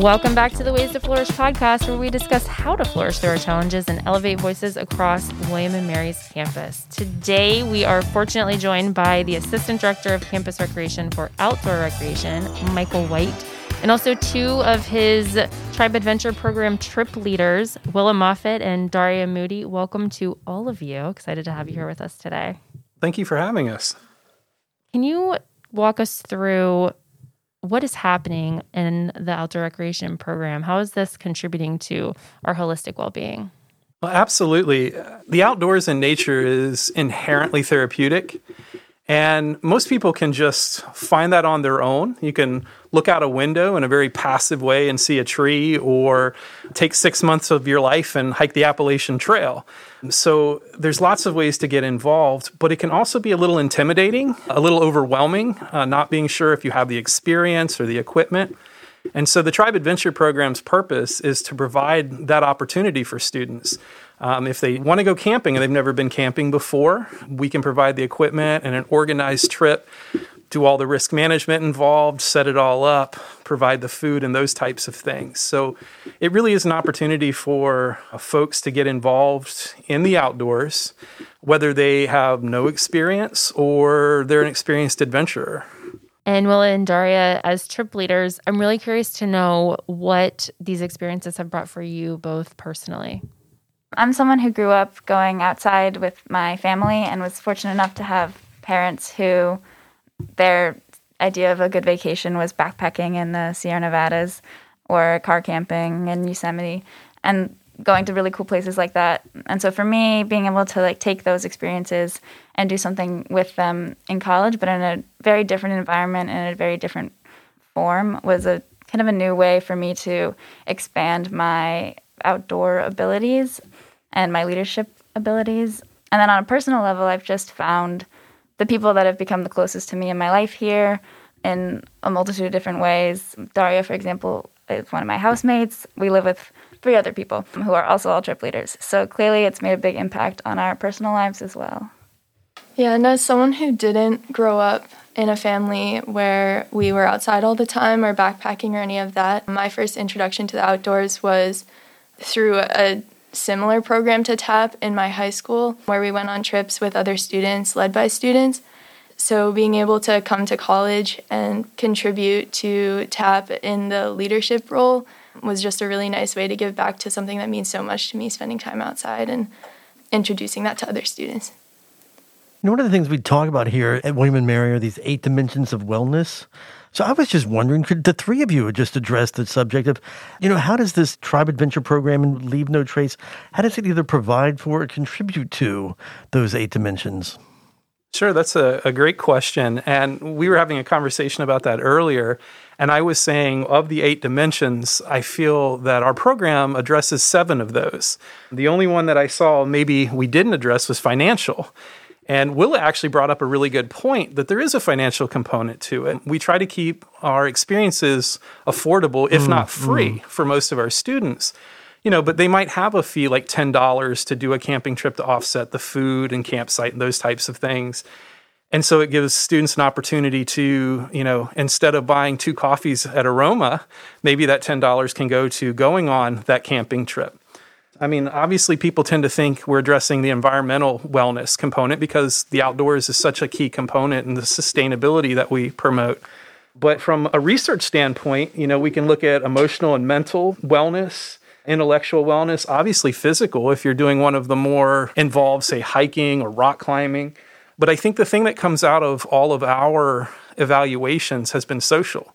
Welcome back to the Ways to Flourish podcast, where we discuss how to flourish through our challenges and elevate voices across William and Mary's campus. Today, we are fortunately joined by the Assistant Director of Campus Recreation for Outdoor Recreation, Michael White, and also two of his Tribe Adventure Program trip leaders, Willa Moffett and Daria Moody. Welcome to all of you. Excited to have you here with us today. Thank you for having us. Can you walk us through what is happening in the outdoor recreation program? How is this contributing to our holistic well being? Well, absolutely. The outdoors and nature is inherently therapeutic. And most people can just find that on their own. You can look out a window in a very passive way and see a tree, or take six months of your life and hike the Appalachian Trail. So there's lots of ways to get involved, but it can also be a little intimidating, a little overwhelming, uh, not being sure if you have the experience or the equipment. And so the Tribe Adventure Program's purpose is to provide that opportunity for students. Um, if they want to go camping and they've never been camping before, we can provide the equipment and an organized trip, do all the risk management involved, set it all up, provide the food and those types of things. So it really is an opportunity for uh, folks to get involved in the outdoors, whether they have no experience or they're an experienced adventurer. And Willa and Daria, as trip leaders, I'm really curious to know what these experiences have brought for you both personally. I'm someone who grew up going outside with my family and was fortunate enough to have parents who their idea of a good vacation was backpacking in the Sierra Nevadas or car camping in Yosemite and going to really cool places like that. And so for me, being able to like take those experiences and do something with them in college, but in a very different environment and a very different form was a kind of a new way for me to expand my outdoor abilities and my leadership abilities. And then on a personal level, I've just found the people that have become the closest to me in my life here in a multitude of different ways. Daria, for example, is one of my housemates. We live with three other people who are also all trip leaders. So clearly, it's made a big impact on our personal lives as well. Yeah, and as someone who didn't grow up in a family where we were outside all the time or backpacking or any of that, my first introduction to the outdoors was through a similar program to TAP in my high school, where we went on trips with other students, led by students. So, being able to come to college and contribute to TAP in the leadership role was just a really nice way to give back to something that means so much to me, spending time outside and introducing that to other students. Know, one of the things we talk about here at William and Mary are these eight dimensions of wellness. So I was just wondering, could the three of you just address the subject of, you know, how does this Tribe Adventure program and Leave No Trace, how does it either provide for or contribute to those eight dimensions? Sure, that's a, a great question. And we were having a conversation about that earlier. And I was saying, of the eight dimensions, I feel that our program addresses seven of those. The only one that I saw maybe we didn't address was financial. And Willa actually brought up a really good point that there is a financial component to it. We try to keep our experiences affordable, if mm, not free, mm. for most of our students. You know, but they might have a fee like $10 to do a camping trip to offset the food and campsite and those types of things. And so it gives students an opportunity to, you know, instead of buying two coffees at Aroma, maybe that $10 can go to going on that camping trip. I mean, obviously, people tend to think we're addressing the environmental wellness component because the outdoors is such a key component in the sustainability that we promote. But from a research standpoint, you know, we can look at emotional and mental wellness, intellectual wellness, obviously physical if you're doing one of the more involved, say, hiking or rock climbing. But I think the thing that comes out of all of our evaluations has been social.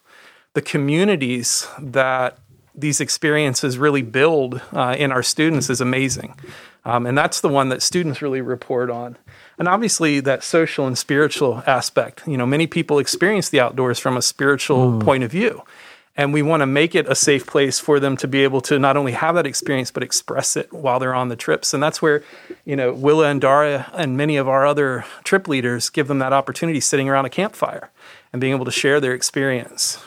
The communities that these experiences really build uh, in our students is amazing. Um, and that's the one that students really report on. And obviously, that social and spiritual aspect. You know, many people experience the outdoors from a spiritual mm. point of view. And we want to make it a safe place for them to be able to not only have that experience, but express it while they're on the trips. And that's where, you know, Willa and Daria and many of our other trip leaders give them that opportunity sitting around a campfire and being able to share their experience.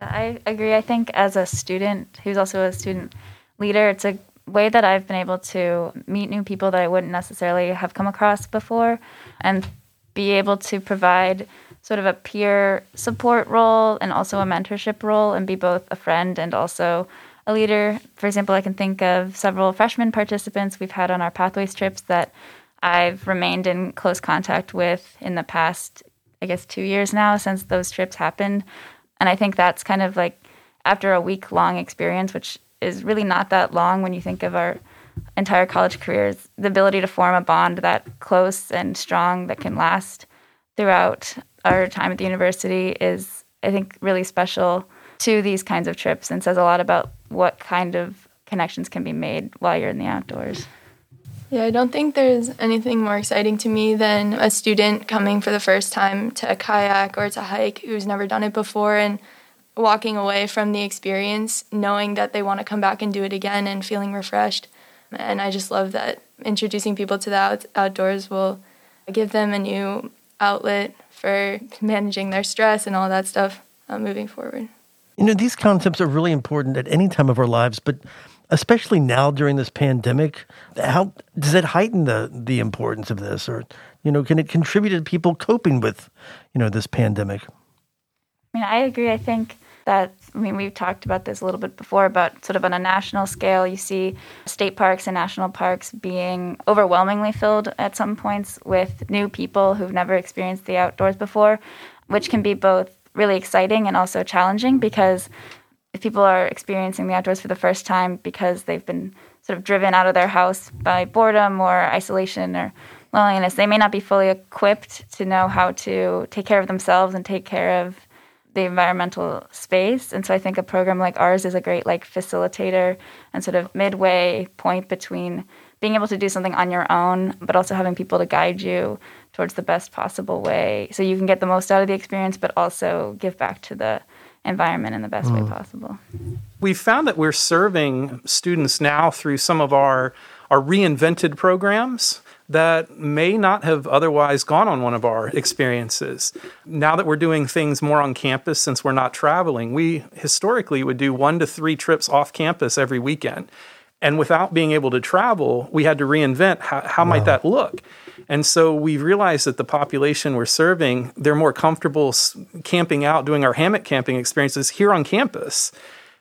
I agree. I think as a student who's also a student leader, it's a way that I've been able to meet new people that I wouldn't necessarily have come across before and be able to provide sort of a peer support role and also a mentorship role and be both a friend and also a leader. For example, I can think of several freshman participants we've had on our Pathways trips that I've remained in close contact with in the past, I guess, two years now since those trips happened. And I think that's kind of like after a week long experience, which is really not that long when you think of our entire college careers, the ability to form a bond that close and strong that can last throughout our time at the university is, I think, really special to these kinds of trips and says a lot about what kind of connections can be made while you're in the outdoors. Yeah, I don't think there's anything more exciting to me than a student coming for the first time to a kayak or to hike who's never done it before and walking away from the experience knowing that they want to come back and do it again and feeling refreshed. And I just love that introducing people to the out- outdoors will give them a new outlet for managing their stress and all that stuff uh, moving forward. You know, these concepts are really important at any time of our lives, but especially now during this pandemic, how does it heighten the the importance of this, or you know, can it contribute to people coping with you know this pandemic? I mean, I agree. I think that I mean we've talked about this a little bit before, but sort of on a national scale, you see state parks and national parks being overwhelmingly filled at some points with new people who've never experienced the outdoors before, which can be both really exciting and also challenging because if people are experiencing the outdoors for the first time because they've been sort of driven out of their house by boredom or isolation or loneliness, they may not be fully equipped to know how to take care of themselves and take care of the environmental space. And so I think a program like ours is a great like facilitator and sort of midway point between being able to do something on your own, but also having people to guide you towards the best possible way so you can get the most out of the experience, but also give back to the environment in the best mm. way possible. We found that we're serving students now through some of our, our reinvented programs that may not have otherwise gone on one of our experiences. Now that we're doing things more on campus since we're not traveling, we historically would do one to three trips off campus every weekend. And without being able to travel, we had to reinvent how, how wow. might that look. And so we realized that the population we're serving, they're more comfortable camping out, doing our hammock camping experiences here on campus.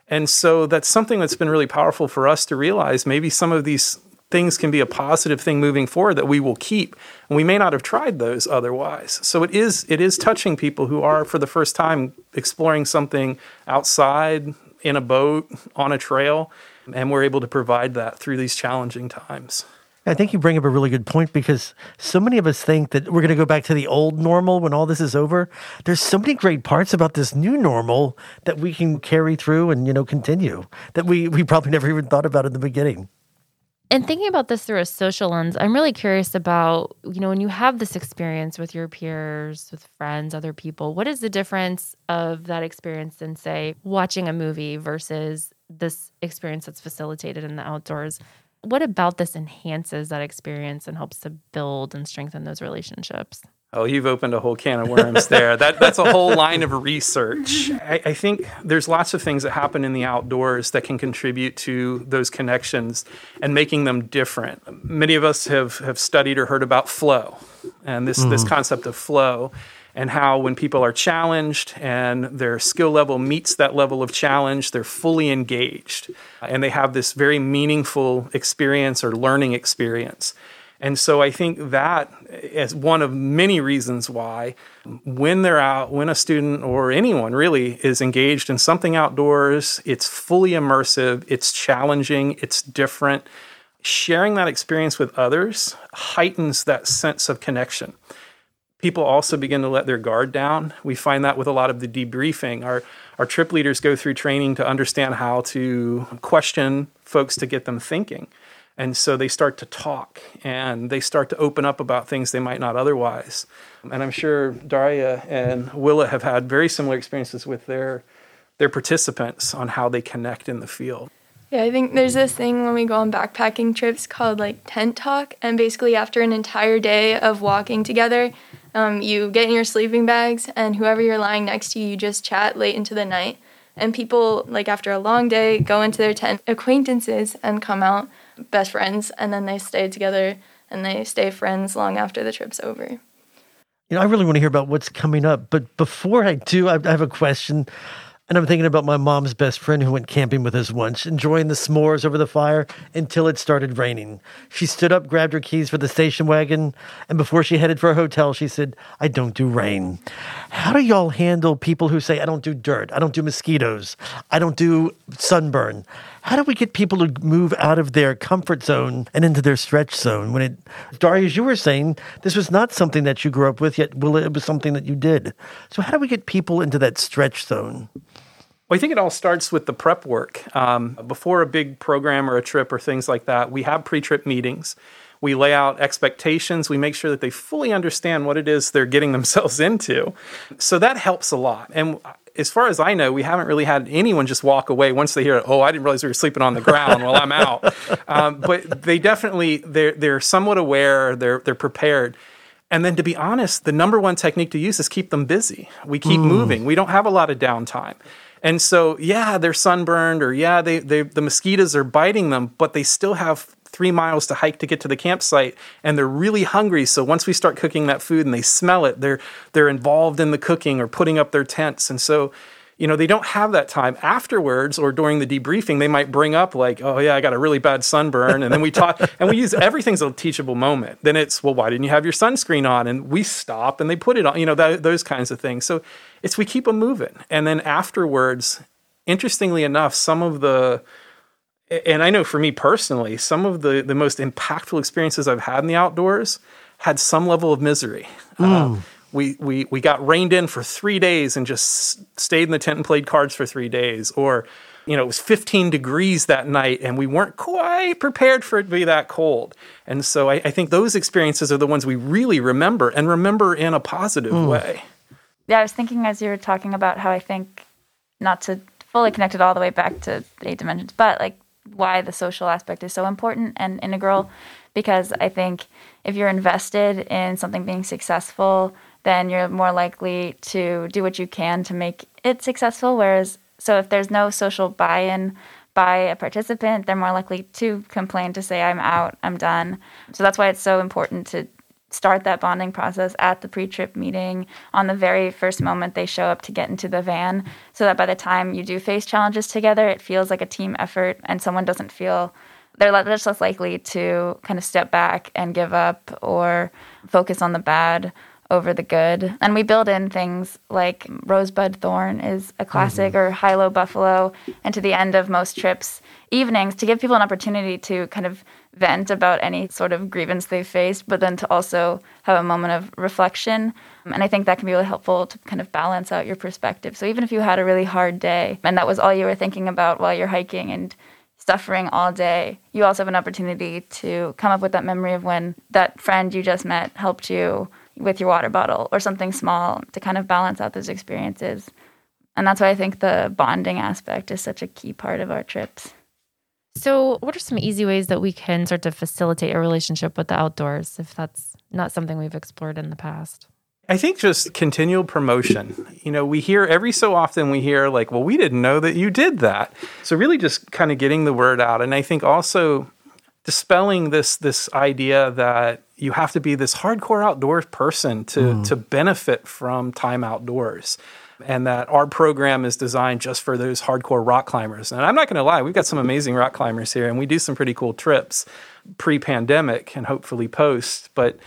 And so that's something that's been really powerful for us to realize. Maybe some of these things can be a positive thing moving forward that we will keep. And we may not have tried those otherwise. So it is it is touching people who are for the first time exploring something outside in a boat on a trail and we're able to provide that through these challenging times. I think you bring up a really good point because so many of us think that we're going to go back to the old normal when all this is over. There's so many great parts about this new normal that we can carry through and you know continue that we we probably never even thought about in the beginning. And thinking about this through a social lens, I'm really curious about, you know, when you have this experience with your peers, with friends, other people, what is the difference of that experience than, say, watching a movie versus this experience that's facilitated in the outdoors? What about this enhances that experience and helps to build and strengthen those relationships? Oh, you've opened a whole can of worms there. that, that's a whole line of research. I, I, think there's lots of things that happen in the outdoors that can contribute to those connections and making them different. Many of us have, have studied or heard about flow and this, mm. this concept of flow and how when people are challenged and their skill level meets that level of challenge, they're fully engaged and they have this very meaningful experience or learning experience. And so I think that is one of many reasons why when they're out, when a student or anyone really is engaged in something outdoors, it's fully immersive, it's challenging, it's different. Sharing that experience with others heightens that sense of connection. People also begin to let their guard down. We find that with a lot of the debriefing. Our, our trip leaders go through training to understand how to question folks to get them thinking. And so they start to talk and they start to open up about things they might not otherwise. And I'm sure Daria and Willa have had very similar experiences with their their participants on how they connect in the field. Yeah, I think there's this thing when we go on backpacking trips called like tent talk. And basically, after an entire day of walking together, um, you get in your sleeping bags, and whoever you're lying next to, you just chat late into the night. And people, like after a long day, go into their tent, acquaintances, and come out best friends, and then they stay together and they stay friends long after the trip's over. You know, I really want to hear about what's coming up. But before I do, I have a question. And I'm thinking about my mom's best friend who went camping with us once, enjoying the s'mores over the fire until it started raining. She stood up, grabbed her keys for the station wagon, and before she headed for a hotel, she said, I don't do rain. How do y'all handle people who say, I don't do dirt, I don't do mosquitoes, I don't do sunburn? How do we get people to move out of their comfort zone and into their stretch zone? When it, Daria, as you were saying, this was not something that you grew up with, yet well, it was something that you did. So how do we get people into that stretch zone? Well, I think it all starts with the prep work. Um, before a big program or a trip or things like that, we have pre trip meetings. We lay out expectations. We make sure that they fully understand what it is they're getting themselves into. So that helps a lot. And as far as I know, we haven't really had anyone just walk away once they hear, "Oh, I didn't realize we were sleeping on the ground while I'm out." Um, but they definitely they're they're somewhat aware. They're they're prepared. And then, to be honest, the number one technique to use is keep them busy. We keep mm. moving. We don't have a lot of downtime. And so, yeah, they're sunburned, or yeah, they, they the mosquitoes are biting them, but they still have three miles to hike to get to the campsite and they're really hungry. So once we start cooking that food and they smell it they're they're involved in the cooking or putting up their tents. And so you know they don't have that time. Afterwards or during the debriefing they might bring up like oh yeah i got a really bad sunburn and then we talk and we use everything's a teachable moment. Then it's well why didn't you have your sunscreen on? And we stop and they put it on you know that, those kinds of things. So it's we keep them moving. And then afterwards interestingly enough some of the and I know for me personally, some of the, the most impactful experiences I've had in the outdoors had some level of misery. Mm. We, we, we got rained in for three days and just stayed in the tent and played cards for three days. Or, you know, it was 15 degrees that night and we weren't quite prepared for it to be that cold. And so I, I think those experiences are the ones we really remember and remember in a positive mm. way. Yeah, I was thinking as you were talking about how I think not to fully connect it all the way back to the eight dimensions, but like why the social aspect is so important and integral because I think if you're invested in something being successful, then you're more likely to do what you can to make it successful. Whereas, so if there's no social buy in by a participant, they're more likely to complain, to say, I'm out, I'm done. So that's why it's so important to start that bonding process at the pre-trip meeting on the very first moment they show up to get into the van so that by the time you do face challenges together it feels like a team effort and someone doesn't feel they're less likely to kind of step back and give up or focus on the bad over the good. And we build in things like Rosebud Thorn is a classic mm-hmm. or High Low Buffalo, and to the end of most trips, evenings to give people an opportunity to kind of vent about any sort of grievance they faced, but then to also have a moment of reflection. And I think that can be really helpful to kind of balance out your perspective. So even if you had a really hard day and that was all you were thinking about while you're hiking and suffering all day, you also have an opportunity to come up with that memory of when that friend you just met helped you with your water bottle or something small to kind of balance out those experiences. And that's why I think the bonding aspect is such a key part of our trips. So, what are some easy ways that we can start to facilitate a relationship with the outdoors if that's not something we've explored in the past? I think just continual promotion. You know, we hear every so often we hear like, well, we didn't know that you did that. So really just kind of getting the word out. And I think also dispelling this this idea that you have to be this hardcore outdoors person to mm. to benefit from time outdoors and that our program is designed just for those hardcore rock climbers. And I'm not going to lie, we've got some amazing rock climbers here, and we do some pretty cool trips pre pandemic and hopefully post. But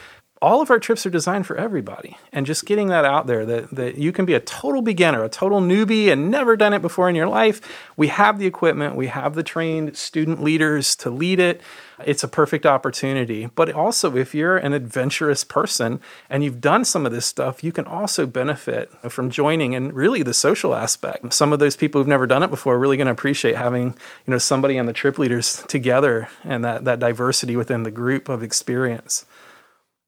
all of our trips are designed for everybody and just getting that out there that, that you can be a total beginner a total newbie and never done it before in your life. We have the equipment we have the trained student leaders to lead it. It's a perfect opportunity. But also if you're an adventurous person and you've done some of this stuff you can also benefit from joining and really the social aspect. Some of those people who've never done it before are really going to appreciate having you know somebody and the trip leaders together and that, that diversity within the group of experience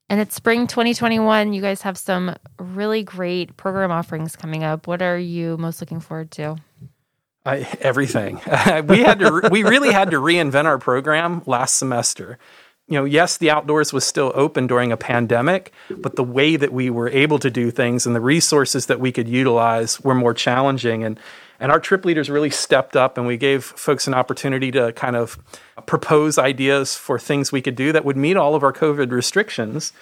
and it's spring 2021. You guys have some really great program offerings coming up. What are you most looking forward to? I, everything. we had to. we really had to reinvent our program last semester. You know, yes, the outdoors was still open during a pandemic, but the way that we were able to do things and the resources that we could utilize were more challenging. And and our trip leaders really stepped up and we gave folks an opportunity to kind of propose ideas for things we could do that would meet all of our COVID restrictions.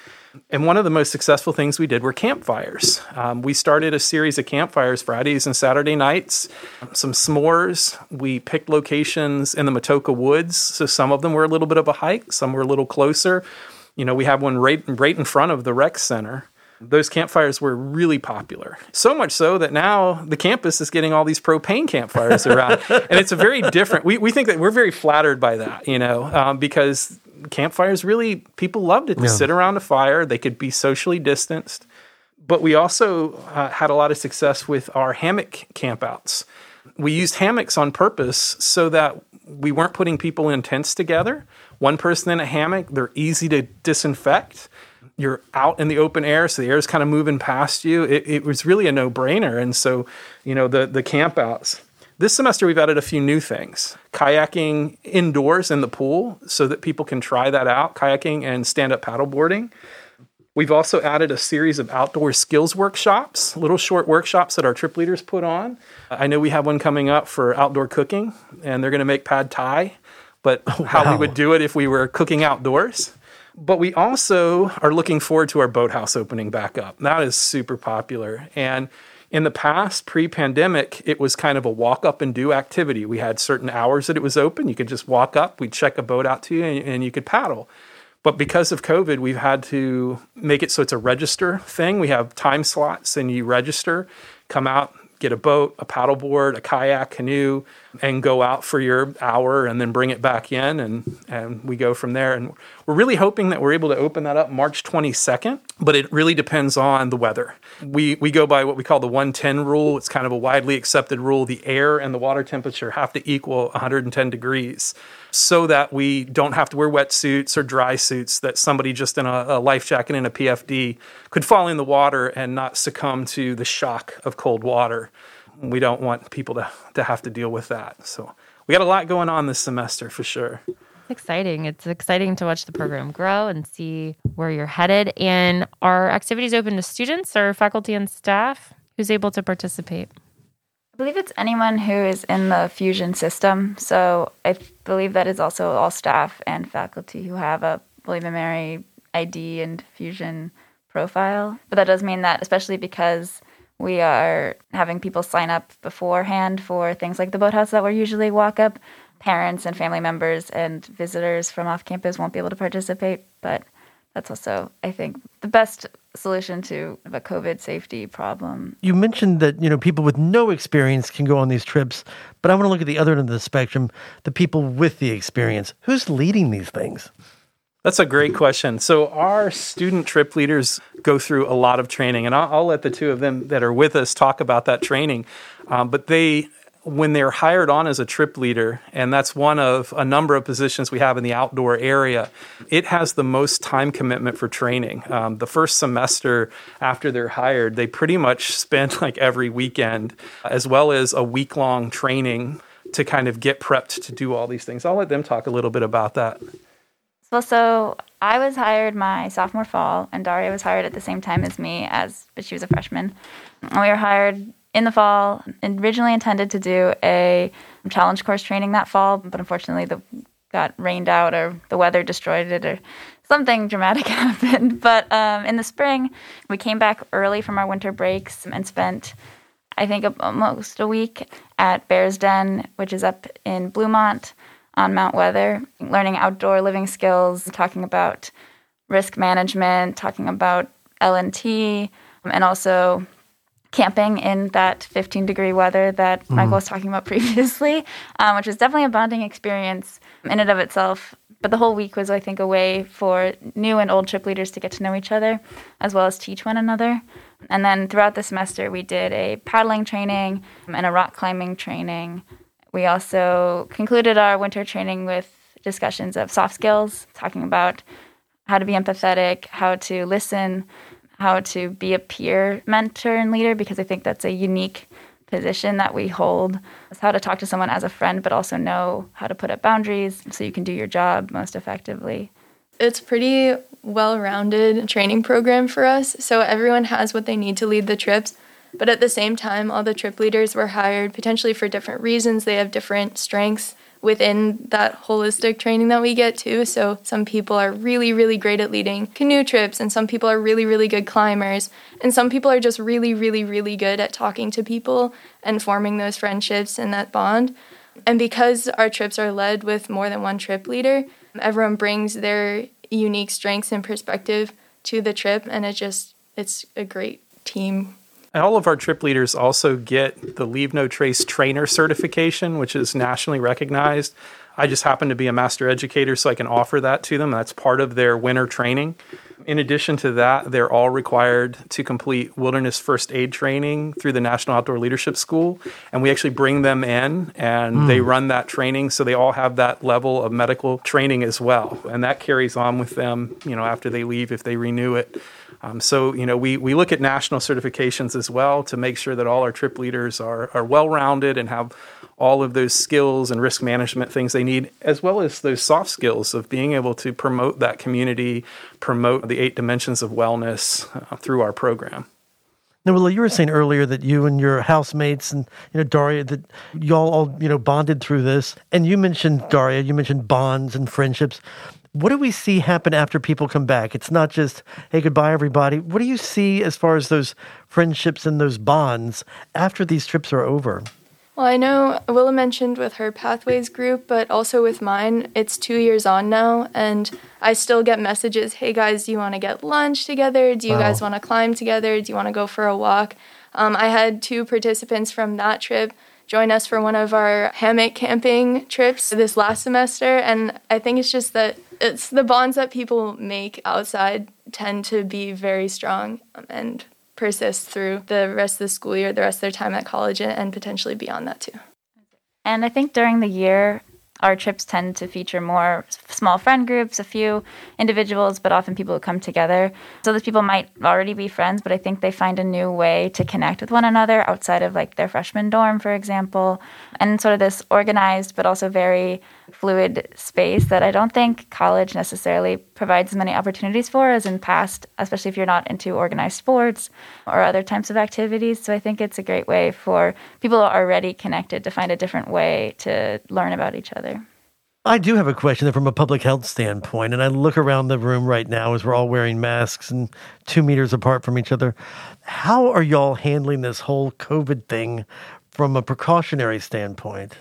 And one of the most successful things we did were campfires. Um, we started a series of campfires Fridays and Saturday nights, some s'mores. We picked locations in the Matoaka Woods. So some of them were a little bit of a hike, some were a little closer. You know, we have one right, right in front of the rec center. Those campfires were really popular. So much so that now the campus is getting all these propane campfires around. and it's a very different, we, we think that we're very flattered by that, you know, um, because campfires really people loved it to yeah. sit around a fire they could be socially distanced but we also uh, had a lot of success with our hammock campouts we used hammocks on purpose so that we weren't putting people in tents together one person in a hammock they're easy to disinfect you're out in the open air so the air is kind of moving past you it, it was really a no-brainer and so you know the the campouts this semester, we've added a few new things kayaking indoors in the pool so that people can try that out, kayaking and stand up paddleboarding. We've also added a series of outdoor skills workshops, little short workshops that our trip leaders put on. I know we have one coming up for outdoor cooking, and they're going to make pad thai, but wow. how we would do it if we were cooking outdoors. But we also are looking forward to our boathouse opening back up. That is super popular. And in the past, pre pandemic, it was kind of a walk up and do activity. We had certain hours that it was open. You could just walk up, we'd check a boat out to you, and, and you could paddle. But because of COVID, we've had to make it so it's a register thing. We have time slots, and you register, come out, get a boat, a paddleboard, a kayak, canoe, and go out for your hour and then bring it back in and, and we go from there. And we're really hoping that we're able to open that up March 22nd, but it really depends on the weather. We, we go by what we call the 110 rule. It's kind of a widely accepted rule. The air and the water temperature have to equal 110 degrees so that we don't have to wear wetsuits or dry suits, that somebody just in a, a life jacket and a PFD could fall in the water and not succumb to the shock of cold water. We don't want people to, to have to deal with that. So we got a lot going on this semester for sure. It's exciting. It's exciting to watch the program grow and see where you're headed. And are activities open to students or faculty and staff? Who's able to participate? I believe it's anyone who is in the fusion system. So I believe that is also all staff and faculty who have a William and Mary ID and fusion profile. But that does mean that, especially because we are having people sign up beforehand for things like the boathouse that we're usually walk up, parents and family members and visitors from off campus won't be able to participate. But that's also, I think, the best solution to a COVID safety problem. You mentioned that you know people with no experience can go on these trips, but I want to look at the other end of the spectrum: the people with the experience. Who's leading these things? That's a great question. So, our student trip leaders go through a lot of training, and I'll, I'll let the two of them that are with us talk about that training. Um, but they when they're hired on as a trip leader, and that's one of a number of positions we have in the outdoor area, it has the most time commitment for training. Um, the first semester after they're hired, they pretty much spend like every weekend, as well as a week long training to kind of get prepped to do all these things. I'll let them talk a little bit about that. Well, so I was hired my sophomore fall, and Daria was hired at the same time as me, as but she was a freshman. And we were hired in the fall. Originally intended to do a challenge course training that fall, but unfortunately the got rained out or the weather destroyed it or something dramatic happened. But um, in the spring, we came back early from our winter breaks and spent, I think, almost a week at Bear's Den, which is up in Bluemont on Mount Weather, learning outdoor living skills, talking about risk management, talking about LNT, also camping in that 15 degree weather that mm. Michael was talking about previously, um, which was definitely a bonding experience in and of itself. But the whole week was, I think, a way for new and old trip leaders to get to know each other as well as teach one another. And then throughout the semester, we did a paddling training and a rock climbing training. We also concluded our winter training with discussions of soft skills, talking about how to be empathetic, how to listen, how to be a peer mentor and leader because I think that's a unique position that we hold is how to talk to someone as a friend but also know how to put up boundaries so you can do your job most effectively. It's pretty well-rounded training program for us. So everyone has what they need to lead the trips. But at the same time, all the trip leaders were hired potentially for different reasons. They have different strengths within that holistic training that we get too. So some people are really, really great at leading canoe trips, and some people are really, really good climbers, and some people are just really, really, really good at talking to people and forming those friendships and that bond. And because our trips are led with more than one trip leader, everyone brings their unique strengths and perspective to the trip, and it just it's a great team all of our trip leaders also get the Leave No Trace trainer certification, which is nationally recognized. I just happen to be a master educator, so I can offer that to them. That's part of their winter training. In addition to that, they're all required to complete wilderness first aid training through the National Outdoor Leadership School. And we actually bring them in and mm. they run that training. So they all have that level of medical training as well. And that carries on with them, you know, after they leave if they renew it. Um, so, you know, we, we look at national certifications as well to make sure that all our trip leaders are, are well rounded and have all of those skills and risk management things they need, as well as those soft skills of being able to promote that community, promote the eight dimensions of wellness uh, through our program. Now, Willa, you were saying earlier that you and your housemates and you know Daria that y'all all you know bonded through this, and you mentioned Daria, you mentioned bonds and friendships. What do we see happen after people come back? It's not just, hey, goodbye, everybody. What do you see as far as those friendships and those bonds after these trips are over? Well, I know Willa mentioned with her Pathways group, but also with mine, it's two years on now, and I still get messages hey guys, do you want to get lunch together? Do you wow. guys want to climb together? Do you want to go for a walk? Um, I had two participants from that trip join us for one of our hammock camping trips this last semester, and I think it's just that it's the bonds that people make outside tend to be very strong and persist through the rest of the school year, the rest of their time at college, and potentially beyond that too. And I think during the year, our trips tend to feature more small friend groups, a few individuals, but often people who come together. So those people might already be friends, but I think they find a new way to connect with one another outside of like their freshman dorm, for example, and sort of this organized but also very fluid space that I don't think college necessarily provides many opportunities for as in past, especially if you're not into organized sports or other types of activities. So I think it's a great way for people who are already connected to find a different way to learn about each other. I do have a question from a public health standpoint, and I look around the room right now as we're all wearing masks and two meters apart from each other. How are y'all handling this whole COVID thing from a precautionary standpoint?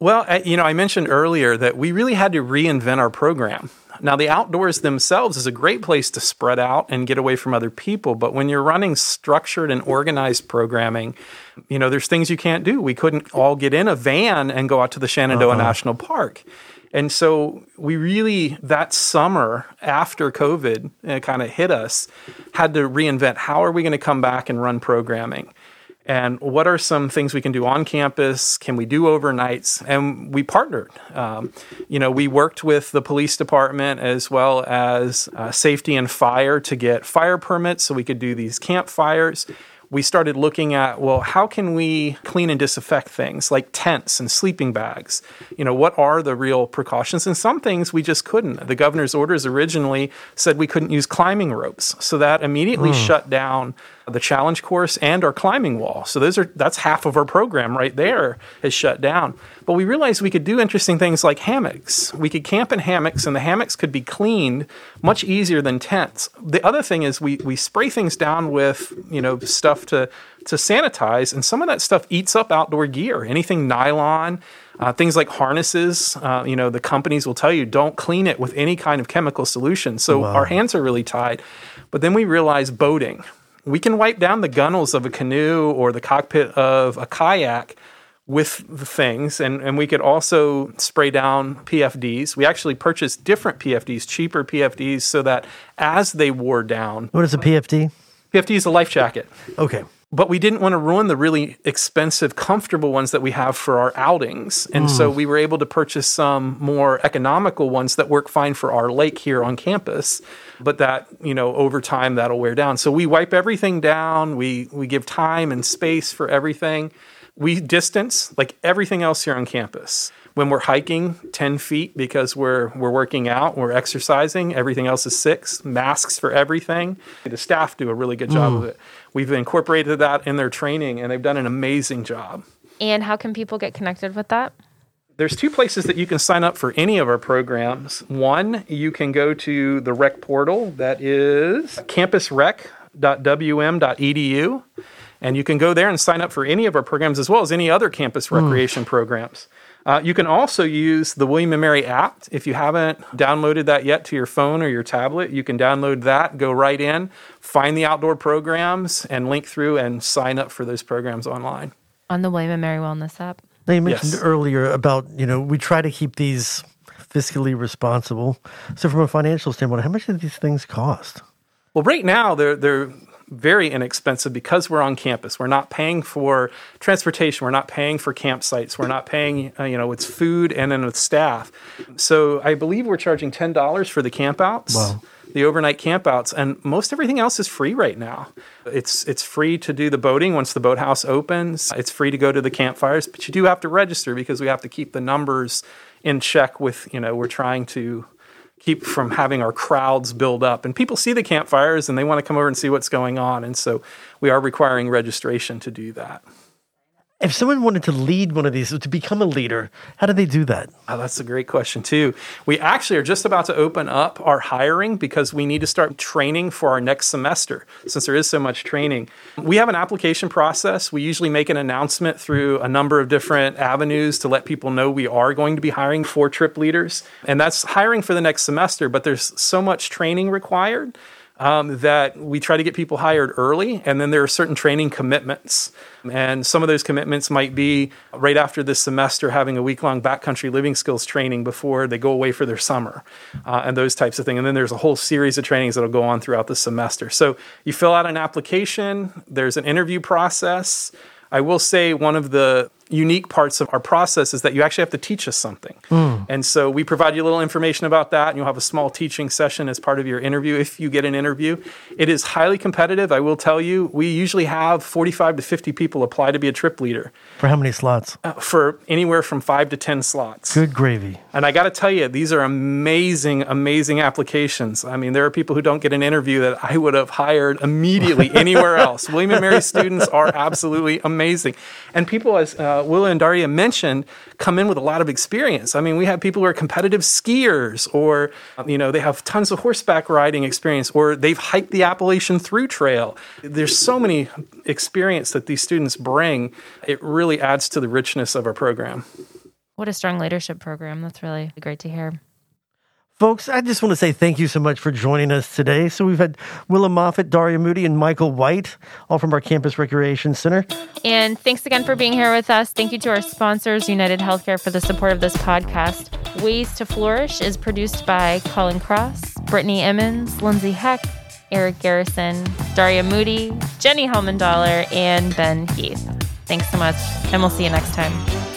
Well, you know, I mentioned earlier that we really had to reinvent our program. Now, the outdoors themselves is a great place to spread out and get away from other people, but when you're running structured and organized programming, you know, there's things you can't do. We couldn't all get in a van and go out to the Shenandoah uh-huh. National Park. And so we really, that summer after COVID uh, kind of hit us, had to reinvent how are we going to come back and run programming? And what are some things we can do on campus? Can we do overnights? And we partnered. Um, you know, we worked with the police department as well as uh, safety and fire to get fire permits so we could do these campfires we started looking at well how can we clean and disinfect things like tents and sleeping bags you know what are the real precautions and some things we just couldn't the governor's orders originally said we couldn't use climbing ropes so that immediately mm. shut down the challenge course and our climbing wall. So those are that's half of our program right there is shut down. But we realized we could do interesting things like hammocks. We could camp in hammocks and the hammocks could be cleaned much easier than tents. The other thing is we we spray things down with, you know, stuff to to sanitize and some of that stuff eats up outdoor gear. Anything nylon, uh, things like harnesses, uh, you know, the companies will tell you don't clean it with any kind of chemical solution. So wow. our hands are really tied. But then we realized boating we can wipe down the gunnels of a canoe or the cockpit of a kayak with the things and, and we could also spray down PFDs. We actually purchased different PFDs, cheaper PFDs, so that as they wore down. What is a PFD? PFD is a life jacket. Okay but we didn't want to ruin the really expensive, comfortable ones that we have for our outings. And mm. so we were able to purchase some more economical ones that work fine for our lake here on campus, but that, you know, over time that'll wear down. So we wipe everything down, we we give time and space for everything. We distance like everything else here on campus. When we're hiking 10 feet because we're, we're working out, we're exercising, everything else is six, masks for everything. The staff do a really good job of mm. it. We've incorporated that in their training and they've done an amazing job. And how can people get connected with that? There's two places that you can sign up for any of our programs. One, you can go to the rec portal that is campusrec.wm.edu and you can go there and sign up for any of our programs as well as any other campus mm. recreation programs. Uh, you can also use the William and Mary app. If you haven't downloaded that yet to your phone or your tablet, you can download that, go right in, find the outdoor programs, and link through and sign up for those programs online. On the William and Mary Wellness app. Now you mentioned Yes. earlier about, you know, we try to keep these fiscally responsible. So from a financial standpoint, how much do these things cost? Well, right now they're they're very inexpensive because we're on campus. We're not paying for transportation. We're not paying for campsites. We're not paying, uh, you know, it's food and then with staff. So I believe we're charging ten dollars for the campouts. Wow. The overnight campouts and most everything else is free right now. It's it's free to do the boating once the boathouse opens. It's free to go to the campfires, but you do have to register because we have to keep the numbers in check with, you know, we're trying to keep from having our crowds build up. And people see the campfires and they want to come over and see what's going on. And so we are requiring registration to do that. If someone wanted to lead one of these, to become a leader, how do they do that? Oh, that's a great question, too. We actually are just about to open up our hiring because we need to start training for our next semester since there is so much training. We have an application process. We usually make an announcement through a number of different avenues to let people know we are going to be hiring for trip leaders. And that's hiring for the next semester, but there's so much training required. Um, that we try to get people hired early, and then there are certain training commitments. And some of those commitments might be right after this semester having a week long backcountry living skills training before they go away for their summer uh, and those types of things. And then there's a whole series of trainings that'll go on throughout the semester. So you fill out an application, there's an interview process. I will say one of the unique parts of our process is that you actually have to teach us something. And so we provide you a little information about that, and you'll have a small teaching session as part of your interview if you get an interview. It is highly competitive. I will tell you, we usually have 45 to 50 people apply to be a trip leader For how many slots? uh, for anywhere from five to 10 slots. Good gravy. And I got to tell you, these are amazing, amazing applications. I mean, there are people who don't get an interview that I would have hired immediately anywhere else. William and Mary students are absolutely amazing. And people, as uh, Uh, Willa and Daria mentioned, come in with a lot of experience. I mean, we have people who are competitive skiers, or, you know, they have tons of horseback riding experience, or they've hiked the Appalachian Through Trail. There's so many experience that these students bring. It really adds to the richness of our program. What a strong leadership program. That's really great to hear. Folks, I just want to say thank you so much for joining us today. So we've had Willa Moffat, Daria Moody, and Michael White, all from our Campus Recreation Center. And thanks again for being here with us. Thank you to our sponsors, United Healthcare, for the support of this podcast. Ways to Flourish is produced by Colin Cross, Brittany Emmons, Lindsay Heck, Eric Garrison, Daria Moody, Jenny Hellman and Ben Heath. Thanks so much, and we'll see you next time.